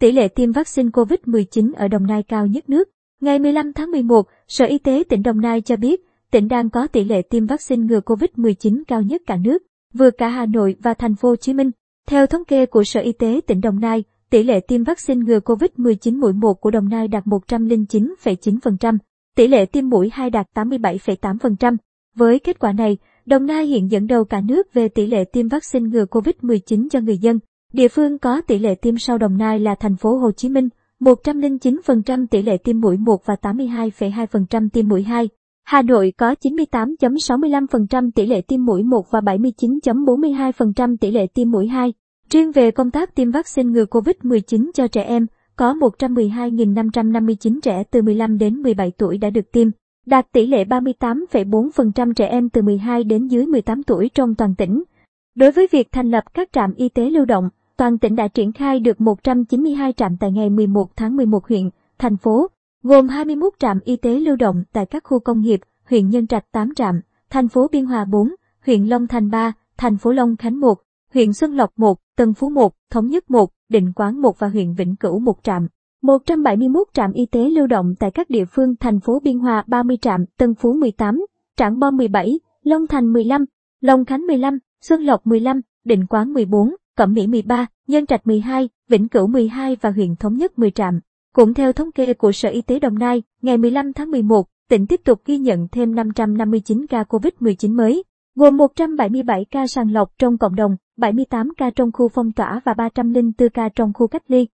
tỷ lệ tiêm vaccine COVID-19 ở Đồng Nai cao nhất nước. Ngày 15 tháng 11, Sở Y tế tỉnh Đồng Nai cho biết, tỉnh đang có tỷ lệ tiêm vaccine ngừa COVID-19 cao nhất cả nước, vừa cả Hà Nội và thành phố Hồ Chí Minh. Theo thống kê của Sở Y tế tỉnh Đồng Nai, tỷ lệ tiêm vaccine ngừa COVID-19 mũi 1 của Đồng Nai đạt 109,9%, tỷ lệ tiêm mũi 2 đạt 87,8%. Với kết quả này, Đồng Nai hiện dẫn đầu cả nước về tỷ lệ tiêm vaccine ngừa COVID-19 cho người dân. Địa phương có tỷ lệ tiêm sau Đồng Nai là thành phố Hồ Chí Minh, 109% tỷ lệ tiêm mũi 1 và 82,2% tiêm mũi 2. Hà Nội có 98.65% tỷ lệ tiêm mũi 1 và 79.42% tỷ lệ tiêm mũi 2. Riêng về công tác tiêm vaccine ngừa COVID-19 cho trẻ em, có 112.559 trẻ từ 15 đến 17 tuổi đã được tiêm, đạt tỷ lệ 38,4% trẻ em từ 12 đến dưới 18 tuổi trong toàn tỉnh. Đối với việc thành lập các trạm y tế lưu động, toàn tỉnh đã triển khai được 192 trạm tại ngày 11 tháng 11 huyện, thành phố, gồm 21 trạm y tế lưu động tại các khu công nghiệp, huyện Nhân Trạch 8 trạm, thành phố Biên Hòa 4, huyện Long Thành 3, thành phố Long Khánh 1, huyện Xuân Lộc 1, Tân Phú 1, Thống Nhất 1, Định Quán 1 và huyện Vĩnh Cửu 1 trạm. 171 trạm y tế lưu động tại các địa phương thành phố Biên Hòa 30 trạm, Tân Phú 18, Trảng Bom 17, Long Thành 15, Long Khánh 15, Xuân Lộc 15, Định Quán 14, Cẩm Mỹ 13, Nhân Trạch 12, Vĩnh Cửu 12 và huyện Thống Nhất 10 trạm. Cũng theo thống kê của Sở Y tế Đồng Nai, ngày 15 tháng 11, tỉnh tiếp tục ghi nhận thêm 559 ca COVID-19 mới, gồm 177 ca sàng lọc trong cộng đồng, 78 ca trong khu phong tỏa và 304 ca trong khu cách ly.